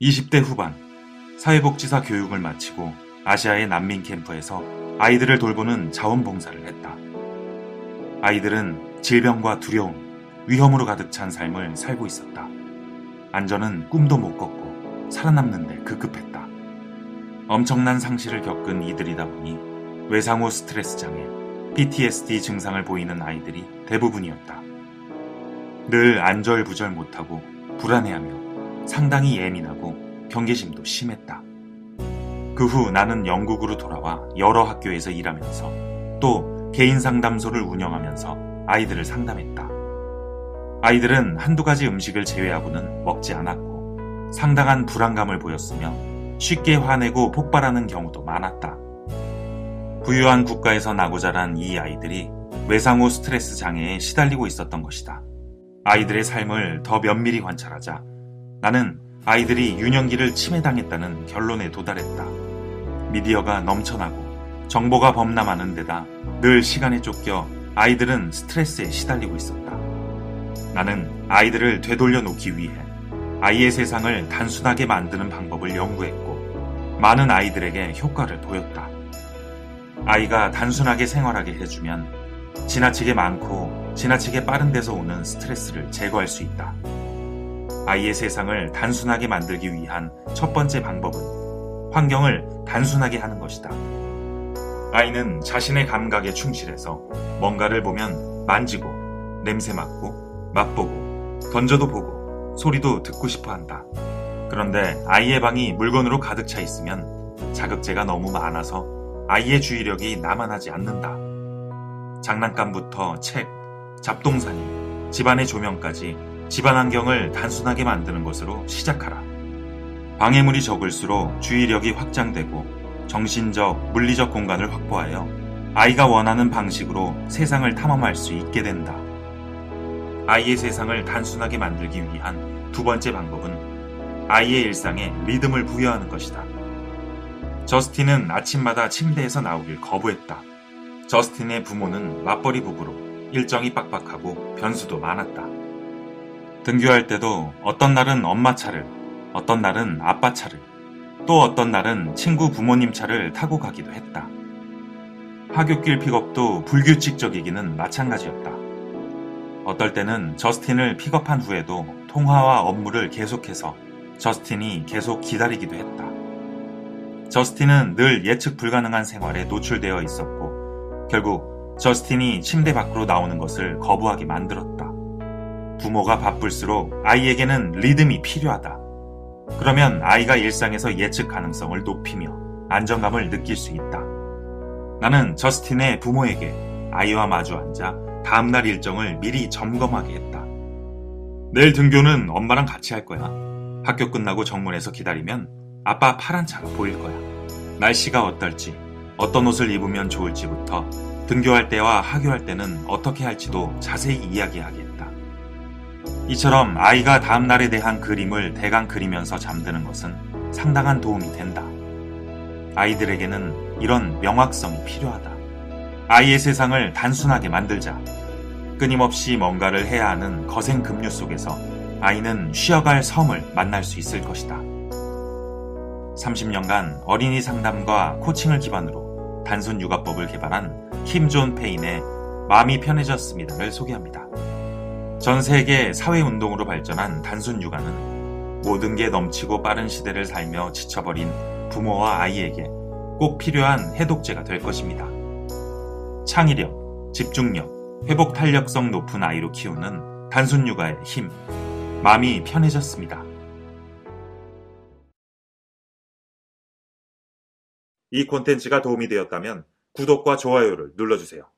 20대 후반 사회복지사 교육을 마치고 아시아의 난민 캠프에서 아이들을 돌보는 자원봉사를 했다. 아이들은 질병과 두려움, 위험으로 가득 찬 삶을 살고 있었다. 안전은 꿈도 못 걷고 살아남는데 급급했다. 엄청난 상실을 겪은 이들이다 보니 외상후 스트레스 장애, PTSD 증상을 보이는 아이들이 대부분이었다. 늘 안절부절 못하고 불안해하며 상당히 예민하고 경계심도 심했다. 그 후 나는 영국으로 돌아와 여러 학교에서 일하면서 또 개인 상담소를 운영하면서 아이들을 상담했다. 아이들은 한두 가지 음식을 제외하고는 먹지 않았고 상당한 불안감을 보였으며 쉽게 화내고 폭발하는 경우도 많았다. 부유한 국가에서 나고 자란 이 아이들이 외상후 스트레스 장애에 시달리고 있었던 것이다. 아이들의 삶을 더 면밀히 관찰하자 나는 아이들이 유년기를 침해당했다는 결론에 도달했다. 미디어가 넘쳐나고 정보가 범람하는 데다 늘 시간에 쫓겨 아이들은 스트레스에 시달리고 있었다. 나는 아이들을 되돌려 놓기 위해 아이의 세상을 단순하게 만드는 방법을 연구했고 많은 아이들에게 효과를 보였다. 아이가 단순하게 생활하게 해주면 지나치게 많고 지나치게 빠른 데서 오는 스트레스를 제거할 수 있다. 아이의 세상을 단순하게 만들기 위한 첫 번째 방법은 환경을 단순하게 하는 것이다. 아이는 자신의 감각에 충실해서 뭔가를 보면 만지고, 냄새 맡고, 맛보고, 던져도 보고, 소리도 듣고 싶어 한다. 그런데 아이의 방이 물건으로 가득 차 있으면 자극제가 너무 많아서 아이의 주의력이 남아나지 않는다. 장난감부터 책, 잡동사니, 집안의 조명까지 집안 환경을 단순하게 만드는 것으로 시작하라. 방해물이 적을수록 주의력이 확장되고 정신적, 물리적 공간을 확보하여 아이가 원하는 방식으로 세상을 탐험할 수 있게 된다. 아이의 세상을 단순하게 만들기 위한 두 번째 방법은 아이의 일상에 리듬을 부여하는 것이다. 저스틴은 아침마다 침대에서 나오길 거부했다. 저스틴의 부모는 맞벌이 부부로 일정이 빡빡하고 변수도 많았다. 등교할 때도 어떤 날은 엄마 차를, 어떤 날은 아빠 차를, 또 어떤 날은 친구 부모님 차를 타고 가기도 했다. 하굣길 픽업도 불규칙적이기는 마찬가지였다. 어떨 때는 저스틴을 픽업한 후에도 통화와 업무를 계속해서 저스틴이 계속 기다리기도 했다. 저스틴은 늘 예측 불가능한 생활에 노출되어 있었고 결국 저스틴이 침대 밖으로 나오는 것을 거부하게 만들었다. 부모가 바쁠수록 아이에게는 리듬이 필요하다. 그러면 아이가 일상에서 예측 가능성을 높이며 안정감을 느낄 수 있다. 나는 저스틴의 부모에게 아이와 마주 앉아 다음날 일정을 미리 점검하게 했다. 내일 등교는 엄마랑 같이 할 거야. 학교 끝나고 정문에서 기다리면 아빠 파란 차가 보일 거야. 날씨가 어떨지, 어떤 옷을 입으면 좋을지부터 등교할 때와 하교할 때는 어떻게 할지도 자세히 이야기하겠다. 이처럼 아이가 다음날에 대한 그림을 대강 그리면서 잠드는 것은 상당한 도움이 된다. 아이들에게는 이런 명확성이 필요하다. 아이의 세상을 단순하게 만들자. 끊임없이 뭔가를 해야 하는 거센 급류 속에서 아이는 쉬어갈 섬을 만날 수 있을 것이다. 30년간 어린이 상담과 코칭을 기반으로 단순 육아법을 개발한 킴 존 페인의 마음이 편해졌습니다를 소개합니다. 전 세계 사회운동으로 발전한 단순 육아는 모든 게 넘치고 빠른 시대를 살며 지쳐버린 부모와 아이에게 꼭 필요한 해독제가 될 것입니다. 창의력, 집중력, 회복 탄력성 높은 아이로 키우는 단순 육아의 힘, 마음이 편해졌습니다. 이 콘텐츠가 도움이 되었다면 구독과 좋아요를 눌러주세요.